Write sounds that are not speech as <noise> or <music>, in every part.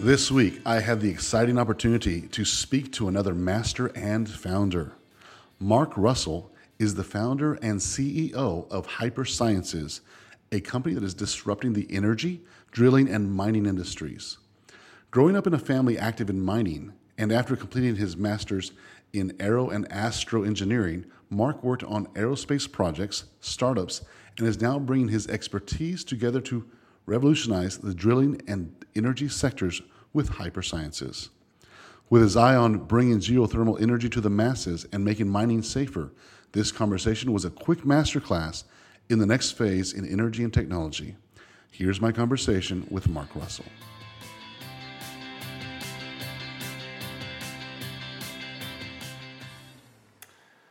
This week, I had the exciting opportunity to speak to another master and founder. Mark Russell is the founder and CEO of Hyper Sciences, a company that is disrupting the energy, drilling, and mining industries. Growing up in a family active in mining, and after completing his master's in aero and astro engineering, Mark worked on aerospace projects, startups, and is now bringing his expertise together to revolutionize the drilling and energy sectors with hypersciences. With his eye on bringing geothermal energy to the masses and making mining safer, this conversation was a quick masterclass in the next phase in energy and technology. Here's my conversation with Mark Russell.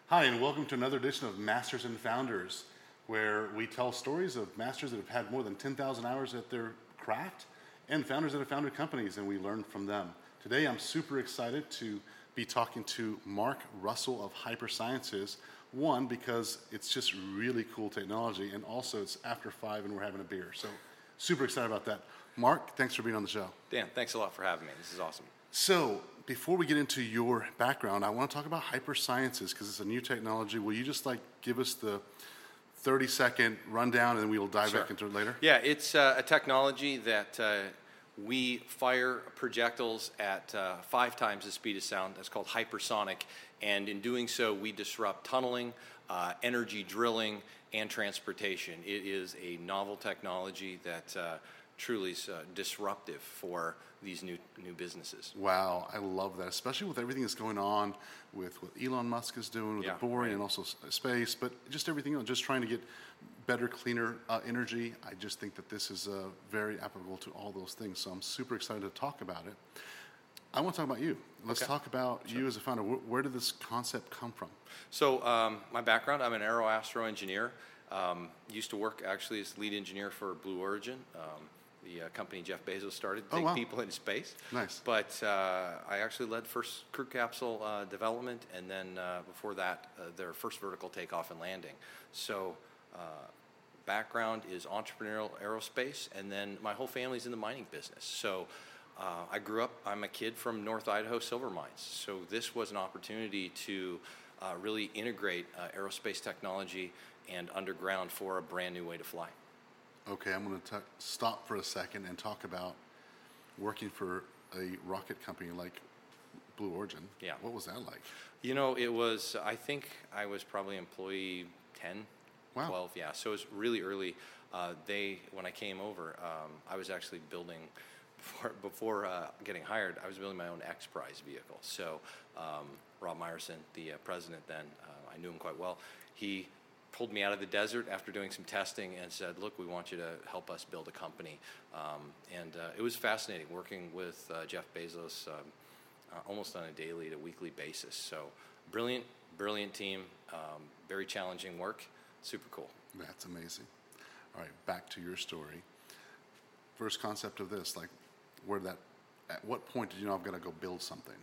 Hi, and welcome to another edition of Masters and Founders, where we tell stories of masters that have had more than 10,000 hours at their craft and founders that have founded companies, and we learn from them. Today, I'm super excited to be talking to Mark Russell of Hyper Sciences. One, because it's just really cool technology, and also it's after five and we're having a beer. So, super excited about that. Mark, thanks for being on the show. Dan, thanks a lot for having me. This is awesome. So, before we get into your background, I want to talk about hyper sciences because it's a new technology. Will you just like give us the 30 second rundown and then we will dive Sure. back into it later? Yeah, it's uh, a technology that uh, we fire projectiles at uh, five times the speed of sound. That's called hypersonic. And in doing so, we disrupt tunneling, uh, energy drilling, and transportation. It is a novel technology that uh, truly uh, disruptive for these new, new businesses. Wow, I love that, especially with everything that's going on with what Elon Musk is doing with Yeah, the boring right. and also space, but just everything else, just trying to get better, cleaner uh, energy. I just think that this is uh, very applicable to all those things. So I'm super excited to talk about it. I want to talk about you. Let's Okay. talk about you as a founder. Where, where did this concept come from? So, um, my background I'm an aero astro engineer. Um, used to work actually as lead engineer for Blue Origin, um, the uh, company Jeff Bezos started to Oh, take wow. people into space. Nice. But uh, I actually led first crew capsule uh, development, and then uh, before that, uh, their first vertical takeoff and landing. So, uh, background is entrepreneurial aerospace, and then my whole family's in the mining business. So, uh, I grew up. I'm a kid from North Idaho silver mines. So this was an opportunity to uh, really integrate uh, aerospace technology and underground for a brand new way to fly. Okay, I'm going to stop for a second and talk about working for a rocket company like Blue Origin. Yeah. What was that like? You know, it was. I think I was probably employee 10, Wow. 12. Yeah. So it was really early. Uh, they when I came over, um, I was actually building. <laughs> Before, before uh, getting hired, I was building my own X Prize vehicle. So, um, Rob Meyerson, the uh, president then, uh, I knew him quite well. He pulled me out of the desert after doing some testing and said, "Look, we want you to help us build a company." Um, and uh, it was fascinating working with uh, Jeff Bezos um, uh, almost on a daily to weekly basis. So, brilliant, brilliant team, um, very challenging work, super cool. That's amazing. All right, back to your story. First concept of this, like, where did that, at what point did you know I'm going to go build something?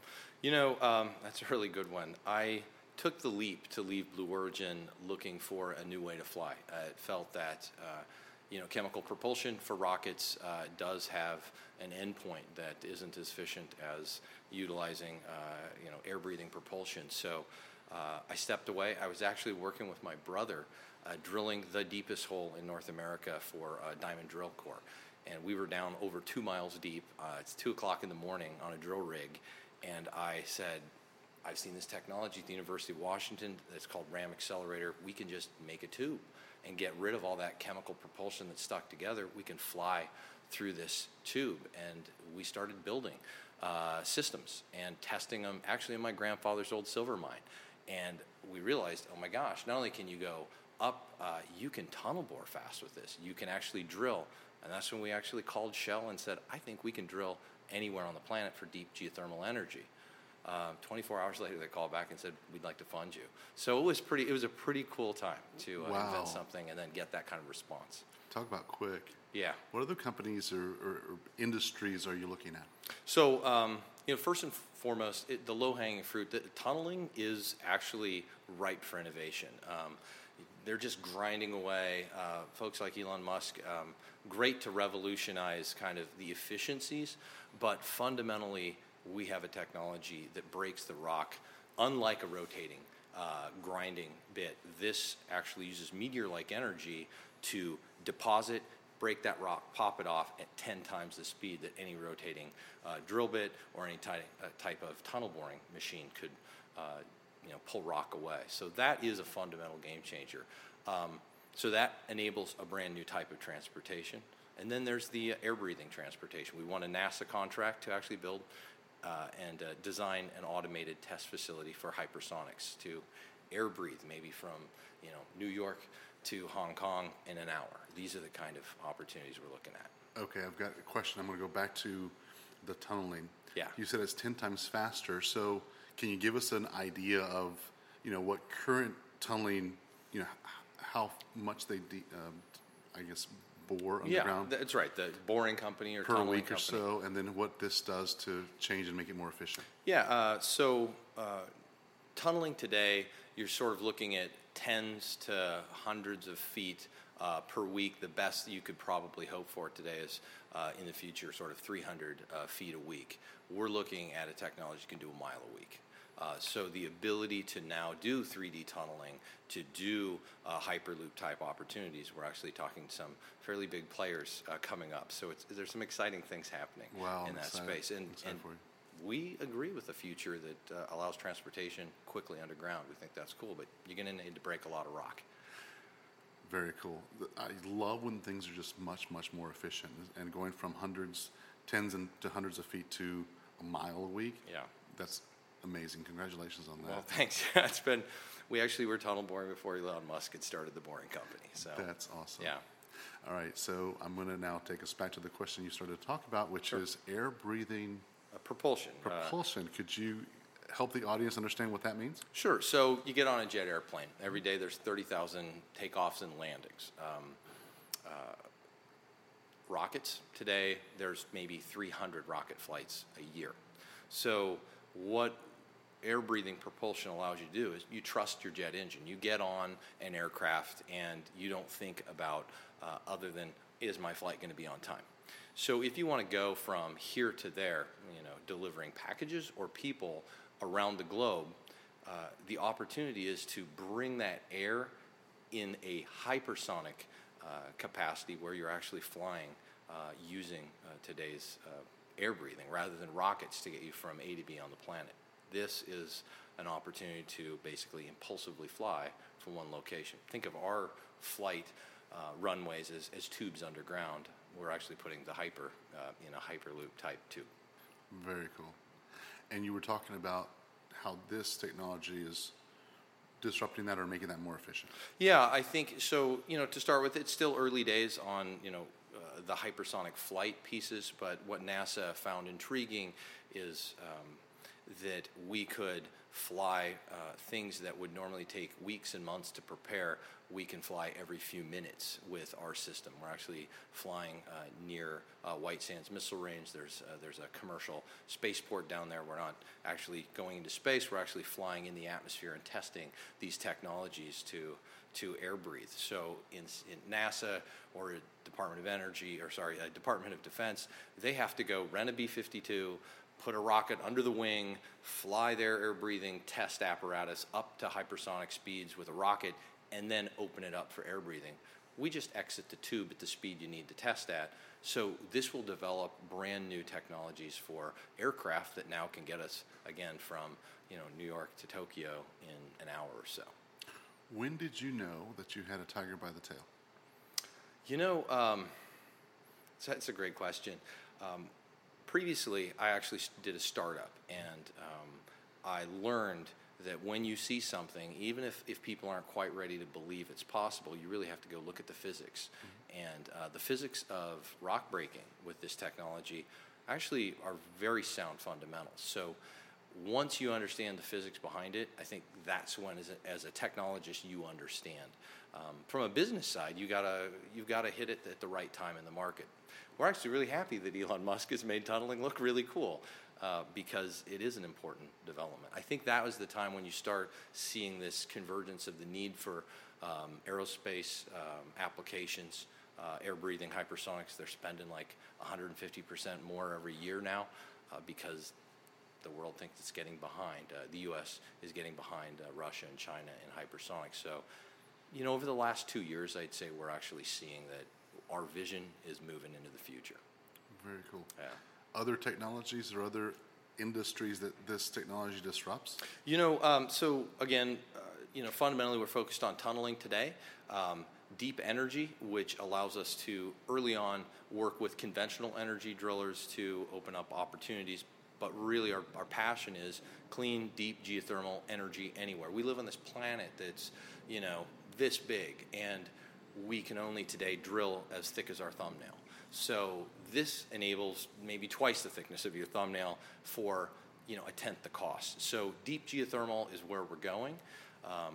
You know, um, that's a really good one. I took the leap to leave Blue Origin looking for a new way to fly. I felt that, uh, you know, chemical propulsion for rockets uh, does have an endpoint that isn't as efficient as utilizing, uh, you know, air breathing propulsion. So uh, I stepped away. I was actually working with my brother uh, drilling the deepest hole in North America for uh, Diamond Drill Corps. And we were down over two miles deep. Uh, it's two o'clock in the morning on a drill rig. And I said, I've seen this technology at the University of Washington that's called RAM Accelerator. We can just make a tube and get rid of all that chemical propulsion that's stuck together. We can fly through this tube. And we started building uh, systems and testing them actually in my grandfather's old silver mine. And we realized, oh my gosh, not only can you go up, uh, you can tunnel bore fast with this. You can actually drill. And that's when we actually called Shell and said, I think we can drill anywhere on the planet for deep geothermal energy. Um, 24 hours later, they called back and said, "We'd like to fund you." So it was pretty. It was a pretty cool time to uh, Wow. invent something and then get that kind of response. Talk about quick. Yeah. What other companies or, or, or industries are you looking at? So, um, you know, first and foremost, it, the low-hanging fruit, the, tunneling is actually ripe for innovation. Um, they're just grinding away. Uh, folks like Elon Musk, um, great to revolutionize kind of the efficiencies, but fundamentally, we have a technology that breaks the rock, unlike a rotating uh, grinding bit. This actually uses meteor-like energy to deposit break that rock, pop it off at 10 times the speed that any rotating uh, drill bit or any type, uh, type of tunnel boring machine could uh, you know, pull rock away. So that is a fundamental game changer. Um, so that enables a brand new type of transportation. And then there's the uh, air breathing transportation. We won a NASA contract to actually build uh, and uh, design an automated test facility for hypersonics to air breathe, maybe from you know New York to Hong Kong in an hour. These are the kind of opportunities we're looking at. Okay, I've got a question. I'm going to go back to the tunneling. Yeah. You said it's 10 times faster. So can you give us an idea of, you know, what current tunneling, you know, how much they, de- um, I guess, bore underground Yeah, that's right. The boring company or per week or company. so, and then what this does to change and make it more efficient? Yeah, uh, so uh, tunneling today, you're sort of looking at tens to hundreds of feet uh, per week. The best you could probably hope for today is uh, in the future, sort of 300 uh, feet a week. We're looking at a technology that can do a mile a week. Uh, so the ability to now do 3D tunneling, to do uh, hyperloop type opportunities, we're actually talking to some fairly big players uh, coming up. So it's, there's some exciting things happening Wow, in that space. And, and we agree with a future that uh, allows transportation quickly underground. We think that's cool, but you're going to need to break a lot of rock. Very cool. I love when things are just much, much more efficient and going from hundreds, tens and to hundreds of feet to a mile a week. Yeah. That's amazing. Congratulations on that. Well, thanks. <laughs> it's been. We actually were tunnel boring before Elon Musk had started the boring company. So That's awesome. yeah. All right, so I'm going to now take us back to the question you started to talk about, which Sure. is air breathing Uh, propulsion. Uh, propulsion. Could you help the audience understand what that means? Sure. So you get on a jet airplane. Every day there's 30,000 takeoffs and landings. Um, uh, rockets, today there's maybe 300 rocket flights a year. So what air breathing propulsion allows you to do is you trust your jet engine. You get on an aircraft and you don't think about uh, other than is my flight going to be on time. So if you want to go from here to there, you know, delivering packages or people around the globe, uh, the opportunity is to bring that air in a hypersonic uh, capacity where you're actually flying uh, using uh, today's uh, air breathing rather than rockets to get you from A to B on the planet. This is an opportunity to basically impulsively fly from one location. Think of our flight uh, runways as, as tubes underground. We're actually putting the hyper uh, in a hyperloop type tube. Very cool. And you were talking about how this technology is disrupting that or making that more efficient. Yeah, I think so. You know, to start with, it's still early days on you know uh, the hypersonic flight pieces, but what NASA found intriguing is um, that we could fly uh, things that would normally take weeks and months to prepare. We can fly every few minutes with our system. We're actually flying uh, near uh, White Sands Missile Range. There's uh, there's a commercial spaceport down there. We're not actually going into space. We're actually flying in the atmosphere and testing these technologies to to air breathe. So in, in NASA or Department of Energy or sorry, uh, Department of Defense, they have to go rent a B-52, put a rocket under the wing, fly their air breathing test apparatus up to hypersonic speeds with a rocket, and then open it up for air breathing. We just exit the tube at the speed you need to test at. So this will develop brand new technologies for aircraft that now can get us again from you know New York to Tokyo in an hour or so. When did you know that you had a tiger by the tail? You know, um, that's a great question. Um, previously, I actually did a startup, and um, I learned that when you see something, even if, if people aren't quite ready to believe it's possible, you really have to go look at the physics. And uh, the physics of rock breaking with this technology actually are very sound fundamentals. So once you understand the physics behind it, I think that's when, as a, as a technologist, you understand. Um, from a business side, you gotta you've got to hit it at the right time in the market. We're actually really happy that Elon Musk has made tunneling look really cool uh, because it is an important development. I think that was the time when you start seeing this convergence of the need for um, aerospace um, applications, uh, air breathing hypersonics. They're spending like 150% more every year now uh, because the world thinks it's getting behind. Uh, the U.S. is getting behind uh, Russia and China in hypersonics. So, you know, over the last two years, I'd say we're actually seeing that our vision is moving into the future. Very cool. Yeah. Other technologies or other industries that this technology disrupts? You know, um, so again, uh, you know, fundamentally we're focused on tunneling today. Um, deep energy, which allows us to early on work with conventional energy drillers to open up opportunities. But really, our, our passion is clean, deep geothermal energy anywhere. We live on this planet that's, you know, this big, and we can only today drill as thick as our thumbnail. So this enables maybe twice the thickness of your thumbnail for you know a tenth the cost. So deep geothermal is where we're going. Um,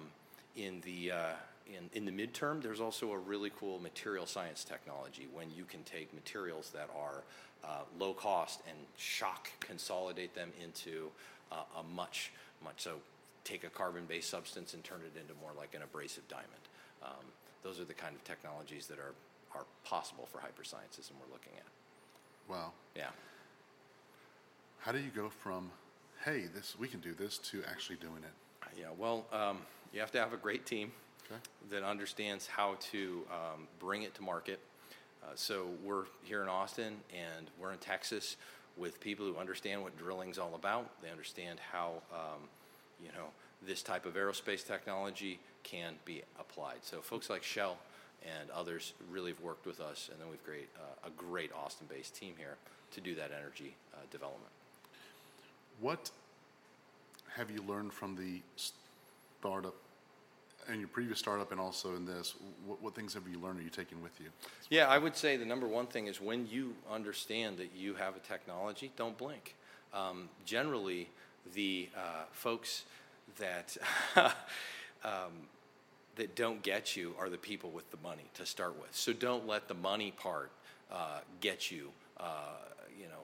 in the uh, in, in the midterm, there's also a really cool material science technology when you can take materials that are uh, low cost and shock consolidate them into uh, a much much so take a carbon-based substance and turn it into more like an abrasive diamond. Um, those are the kind of technologies that are are possible for hypersciences, and we're looking at. Wow. Yeah. How do you go from, hey, this we can do this, to actually doing it? Yeah. Well, um, you have to have a great team Okay. that understands how to um, bring it to market. Uh, so we're here in Austin and we're in Texas with people who understand what drilling's all about. They understand how um, you know this type of aerospace technology can be applied. So folks like Shell and others really have worked with us, and then we've great uh, a great Austin-based team here to do that energy uh, development. What have you learned from the startup, and your previous startup, and also in this? What, what things have you learned? Are you taking with you? Yeah, I would say the number one thing is when you understand that you have a technology, don't blink. Um, generally, the uh, folks that <laughs> um, that don't get you are the people with the money to start with. So don't let the money part uh, get you, uh, you know,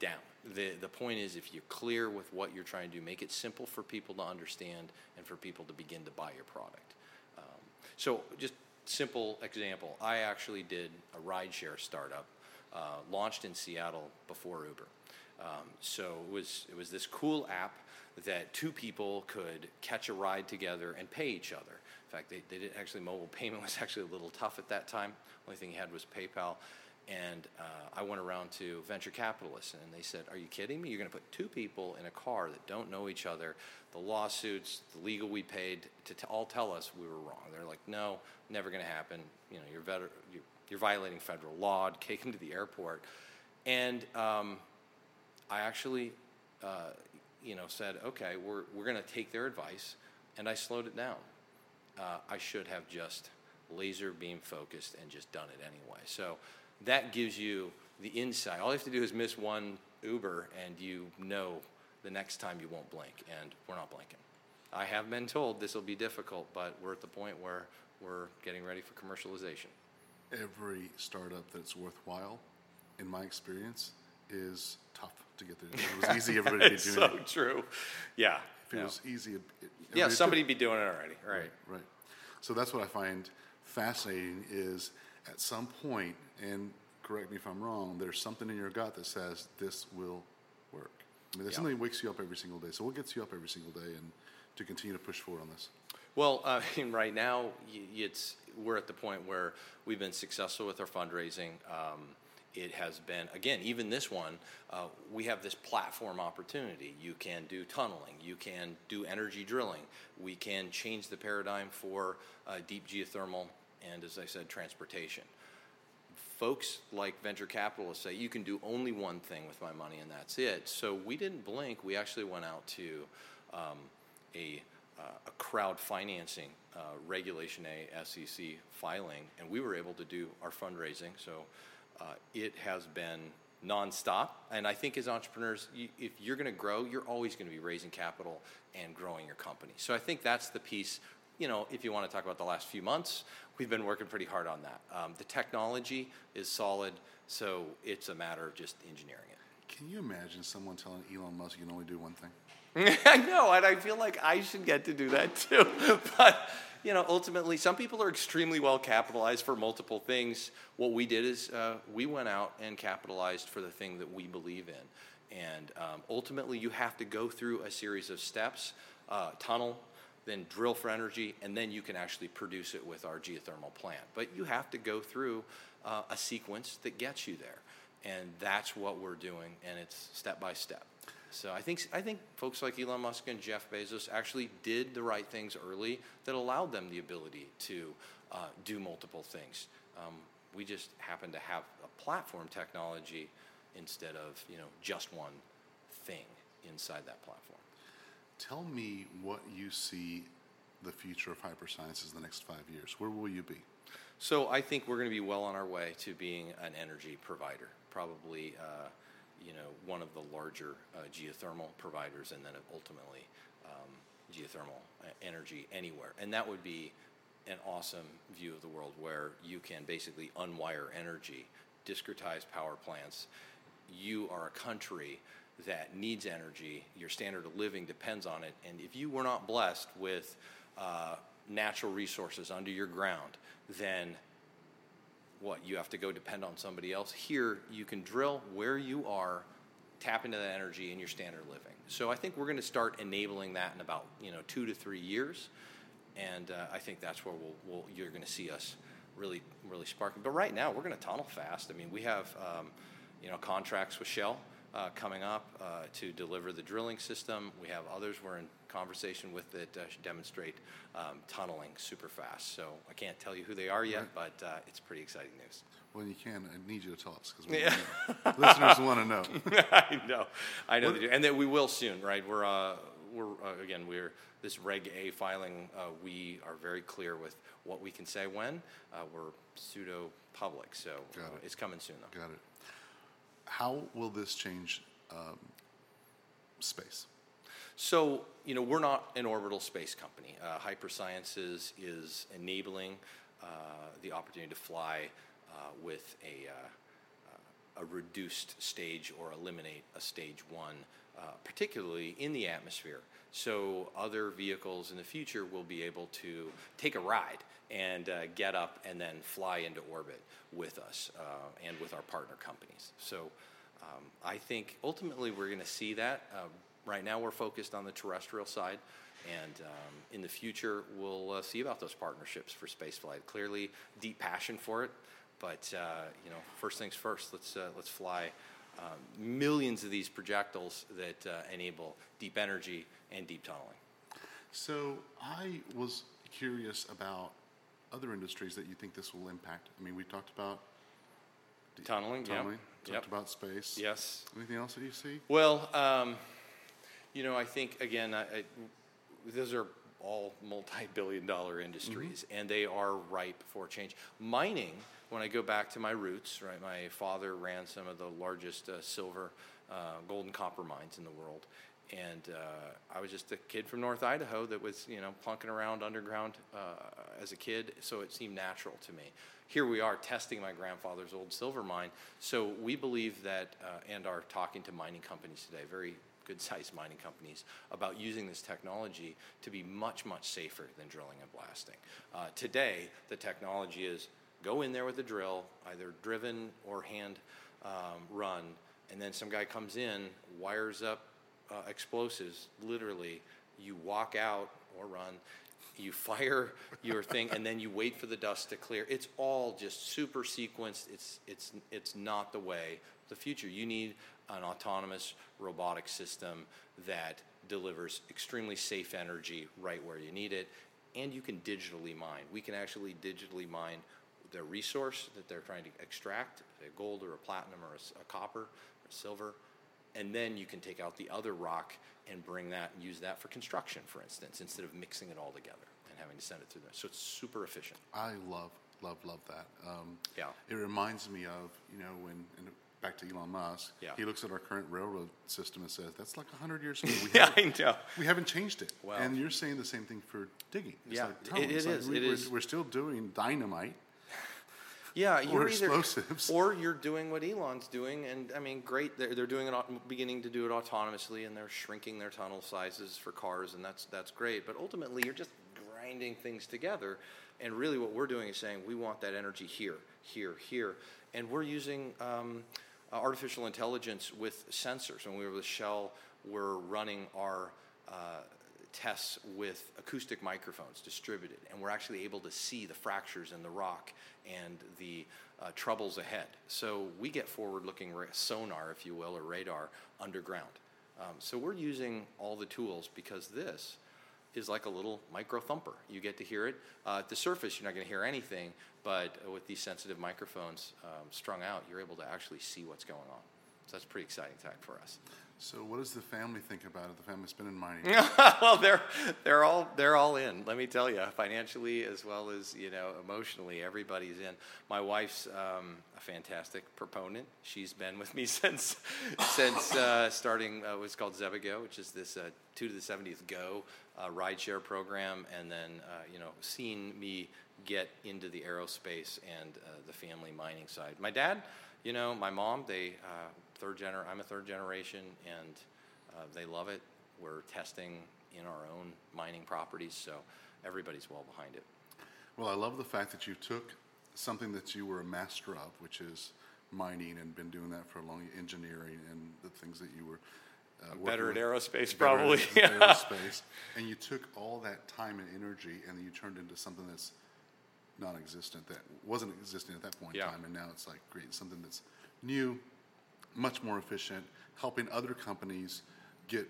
down. The, the point is, if you're clear with what you're trying to do, make it simple for people to understand and for people to begin to buy your product. Um, so, just simple example I actually did a rideshare startup, uh, launched in Seattle before Uber. Um, so, it was, it was this cool app that two people could catch a ride together and pay each other. In fact, they, they did actually mobile <laughs> payment was actually a little tough at that time. Only thing he had was PayPal. And uh, I went around to venture capitalists, and they said, "Are you kidding me? You're going to put two people in a car that don't know each other? The lawsuits, the legal we paid to t- all tell us we were wrong." They're like, "No, never going to happen. You know, you're, you're, you're violating federal law. Take <laughs> him to the airport." And um, I actually, uh, you know, said, "Okay, we're we're going to take their advice," and I slowed it down. Uh, I should have just laser beam focused and just done it anyway. So that gives you the insight. All you have to do is miss one Uber, and you know the next time you won't blink, and we're not blinking. I have been told this will be difficult, but we're at the point where we're getting ready for commercialization. Every startup that's worthwhile, in my experience, is tough to get there. If it was easy, everybody would be <laughs> doing so it. true. Yeah. If it yeah. was easy, yeah, somebody would be doing it already. Right. Right. So that's what I find fascinating is at some point, and correct me if I'm wrong, there's something in your gut that says this will work. I mean, there's Yeah. something that wakes you up every single day. So what gets you up every single day and to continue to push forward on this? Well, <laughs> I mean, right now, it's we're at the point where we've been successful with our fundraising. Um, it has been again, even this one, uh, we have this platform opportunity. You can do tunneling, you can do energy drilling, we can change the paradigm for uh, deep geothermal, and as I said, transportation. Folks like venture capitalists say you can do only one thing with my money and that's it. So we didn't blink. We actually went out to um, a uh, a crowd financing uh, Regulation A SEC filing, and we were able to do our fundraising. So uh, it has been nonstop. And I think as entrepreneurs, you, if you're going to grow, you're always going to be raising capital and growing your company. So I think that's the piece. You know, if you want to talk about the last few months, we've been working pretty hard on that. Um, the technology is solid, so it's a matter of just engineering it. Can you imagine someone telling Elon Musk you can only do one thing? <laughs> I know, and I feel like I should get to do that <laughs> too. but you know, ultimately, some people are extremely well capitalized for multiple things. What we did is uh, we went out and capitalized for the thing that we believe in, and um, ultimately, you have to go through a series of steps: uh, tunnel, then drill for energy, and then you can actually produce it with our geothermal plant. But you have to go through uh, a sequence that gets you there, and that's what we're doing, and it's step by step. So I think I think folks like Elon Musk and Jeff Bezos actually did the right things early that allowed them the ability to uh, do multiple things. Um, we just happen to have a platform technology instead of you know just one thing inside that platform. Tell me what you see the future of hyperscience in the next five years. Where will you be? So I think we're going to be well on our way to being an energy provider, probably. Uh, you know, one of the larger uh, geothermal providers, and then ultimately um, geothermal uh, energy anywhere. And that would be an awesome view of the world where you can basically unwire energy, discretize power plants. You are a country that needs energy. Your standard of living depends on it. And if you were not blessed with uh, natural resources under your ground, then what you have to go depend on somebody else. Here, you can drill where you are, tap into that energy in your standard living. So I think we're going to start enabling that in about you know two to three years, and uh, I think that's where we'll, we'll you're going to see us really really sparking. But right now, we're going to tunnel fast. I mean, we have um, you know contracts with Shell. Uh, coming up uh, to deliver the drilling system. We have others we're in conversation with that uh, demonstrate um, tunneling super fast. So I can't tell you who they are yet, right. but uh, it's pretty exciting news. Well, you can. I need you to tell us because yeah. listeners want to know. <laughs> I know, I know, they do, and that we will soon. Right? We're uh, we're uh, again we're this Reg A filing. Uh, we are very clear with what we can say when. Uh, we're pseudo public, so it. it's coming soon. Though. Got it. How will this change um, space? So, you know, we're not an orbital space company. Uh, Hypersciences is enabling uh, the opportunity to fly uh, with a, uh, a reduced stage or eliminate a stage one, uh, particularly in the atmosphere. So, other vehicles in the future will be able to take a ride and uh, get up and then fly into orbit with us and with our partner companies. So, um, I think ultimately we're going to see that. Uh, right now, we're focused on the terrestrial side, and um, in the future, we'll uh, see about those partnerships for spaceflight. Clearly, deep passion for it, but uh, you know, first things first. Let's uh, let's fly um, millions of these projectiles that uh, enable deep energy and deep tunneling. So I was curious about other industries that you think this will impact. I mean, we talked about tunneling. Tunneling. Yep. Talked yep. about space. Yes. Anything else that you see? Well, um, you know, I think again, I, I, those are all multi-billion-dollar industries, mm-hmm. and they are ripe for change. Mining. When I go back to my roots, right, my father ran some of the largest uh, silver, uh, gold, and copper mines in the world, and uh, I was just a kid from North Idaho that was, you know, plunking around underground uh, as a kid, so it seemed natural to me here we are testing my grandfather's old silver mine. So we believe that, uh, and are talking to mining companies today, very good sized mining companies, about using this technology to be much, much safer than drilling and blasting. Uh, today, the technology is go in there with a drill, either driven or hand um, run, and then some guy comes in, wires up uh, explosives, literally, you walk out or run, you <laughs> fire your thing, and then you wait for the dust to clear. It's all just super sequenced. It's it's it's not the way the future. You need an autonomous robotic system that delivers extremely safe energy right where you need it, and you can digitally mine. We can actually digitally mine the resource that they're trying to extract, a gold or a platinum or a, a copper or silver, and then you can take out the other rock and bring that and use that for construction, for instance, instead of mixing it all together and having to send it through there. So it's super efficient. I love, love, love that. Um, yeah. It reminds me of, you know, when back to Elon Musk. Yeah. He looks at our current railroad system and says, "That's like hundred years old. <laughs> We, Yeah, haven't, I know. we haven't changed it." Well- and you're saying the same thing for digging. It's Yeah, like it- it like is, We, it we're, is. we're still doing dynamite. Yeah, you're either, explosives. or you're doing what Elon's doing, and I mean, great. They're, they're doing it, beginning to do it autonomously, and they're shrinking their tunnel sizes for cars, and that's that's great. But ultimately, you're just grinding things together, and really, what we're doing is saying we want that energy here, here, here, and we're using um, uh, artificial intelligence with sensors. When we were with Shell, we're running our uh, tests with acoustic microphones distributed, and we're actually able to see the fractures in the rock and the uh, troubles ahead. So we get forward-looking ra- sonar, if you will, or radar underground. Um, so we're using all the tools because this is like a little micro thumper. You get to hear it. Uh, at the surface, you're not going to hear anything, but with these sensitive microphones um, strung out, you're able to actually see what's going on. So that's pretty exciting time for us. So, what does the family think about it? The family's been in mining. <laughs> well, they're they're all they're all in. Let me tell you, financially as well as you know emotionally, everybody's in. My wife's um, a fantastic proponent. She's been with me <laughs> since since uh, starting uh, what's called Zebigo, which is this uh, two to the seventieth Go uh, rideshare program, and then uh, you know seeing me get into the aerospace and uh, the family mining side. My dad, you know, my mom, they uh, third gener. I'm a third generation, and uh, they love it. We're testing in our own mining properties, so everybody's well behind it. Well, I love the fact that you took something that you were a master of, which is mining, and been doing that for a long engineering and the things that you were uh, Better at aerospace, Better probably. at aerospace, <laughs> and you took all that time and energy, and you turned into something that's non-existent, that wasn't existing at that point in Yeah. time, and now it's like creating something that's new, much more efficient, helping other companies get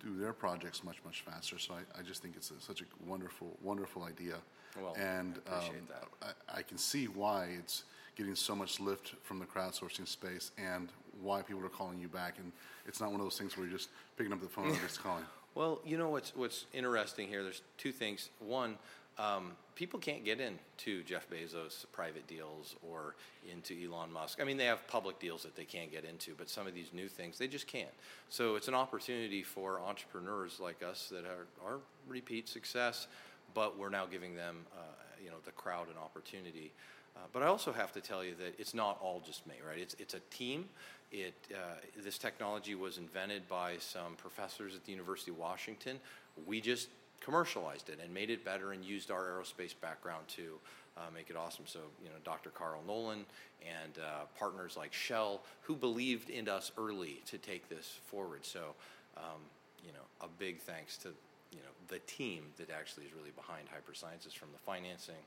do their projects much much faster. So I, I just think it's a, such a wonderful wonderful idea, Well, I and appreciate um, that. I, I can see why it's getting so much lift from the crowdsourcing space, and why people are calling you back. And it's not one of those things where you're just picking up the phone and just <laughs> calling. Well, you know what's what's interesting here? There's two things. One, um, people can't get into Jeff Bezos' private deals or into Elon Musk. I mean, they have public deals that they can't get into, but some of these new things they just can't. So it's an opportunity for entrepreneurs like us that are, are repeat success, but we're now giving them, uh, you know, the crowd an opportunity. Uh, but I also have to tell you that it's not all just me, right? It's, it's a team. It, uh, this technology was invented by some professors at the University of Washington. We just commercialized it and made it better and used our aerospace background to uh, make it awesome. So, you know, Dr. Carl Knowlen and uh, partners like Shell who believed in us early to take this forward. So, um, you know, a big thanks to, you know, the team that actually is really behind Hypersciences from the financing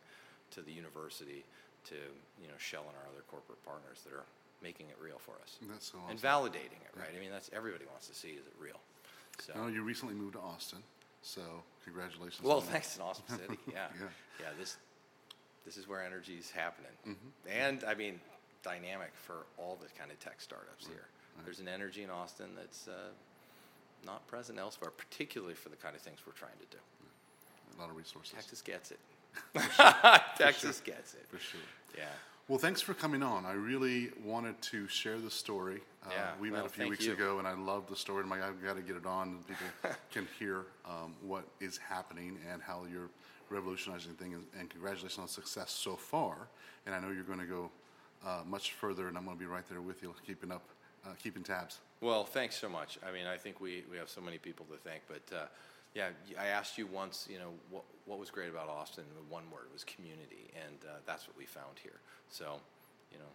to the university to, you know, Shell and our other corporate partners that are making it real for us. That's so And validating it, right? I mean, that's everybody wants to see is it real. So, I know you recently moved to Austin, so congratulations. well, on that. thanks, an awesome <laughs> city. Yeah. Yeah. yeah, This, this is where energy is happening, Mm-hmm. and I mean, dynamic for all the kind of tech startups here. There's an energy in Austin that's uh, not present elsewhere, particularly for the kind of things we're trying to do. A lot of resources. Texas gets it. <laughs> <laughs> Texas gets it. For sure. Yeah. Well, thanks for coming on. I really wanted to share the story. Uh, Yeah, we met a few weeks you. ago, and I love the story. I'm like, I've got to get it on, and people <laughs> can hear um, what is happening and how you're revolutionizing things. And, and congratulations on success so far. And I know you're going to go uh, much further, and I'm going to be right there with you, keeping up, uh, keeping tabs. Well, thanks so much. I mean, I think we, we have so many people to thank, but uh, yeah, I asked you once, you know, what, what was great about Austin? The one word was community, and uh, that's what we found here. So, you know,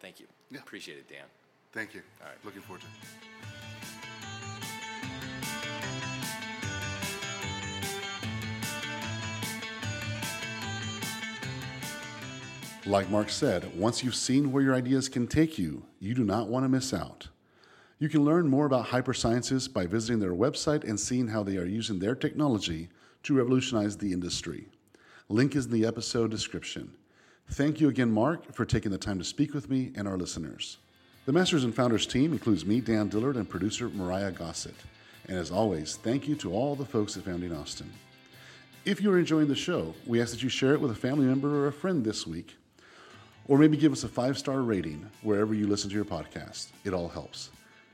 thank you. Yeah. Appreciate it, Dan. Thank you. All right. Looking forward to it. Like Mark said, once you've seen where your ideas can take you, you do not want to miss out. You can learn more about Hypersciences by visiting their website and seeing how they are using their technology to revolutionize the industry. Link is in the episode description. Thank you again, Mark, for taking the time to speak with me and our listeners. The Masters and Founders team includes me, Dan Dillard, and producer Mariah Gossett. And as always, thank you to all the folks at Founding Austin. If you're enjoying the show, we ask that you share it with a family member or a friend this week. or maybe give us a five star rating wherever you listen to your podcast. It all helps.